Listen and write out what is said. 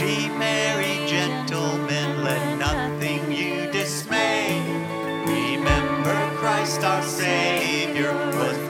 Cheap, merry gentlemen, let nothing you dismay. Remember Christ our Savior was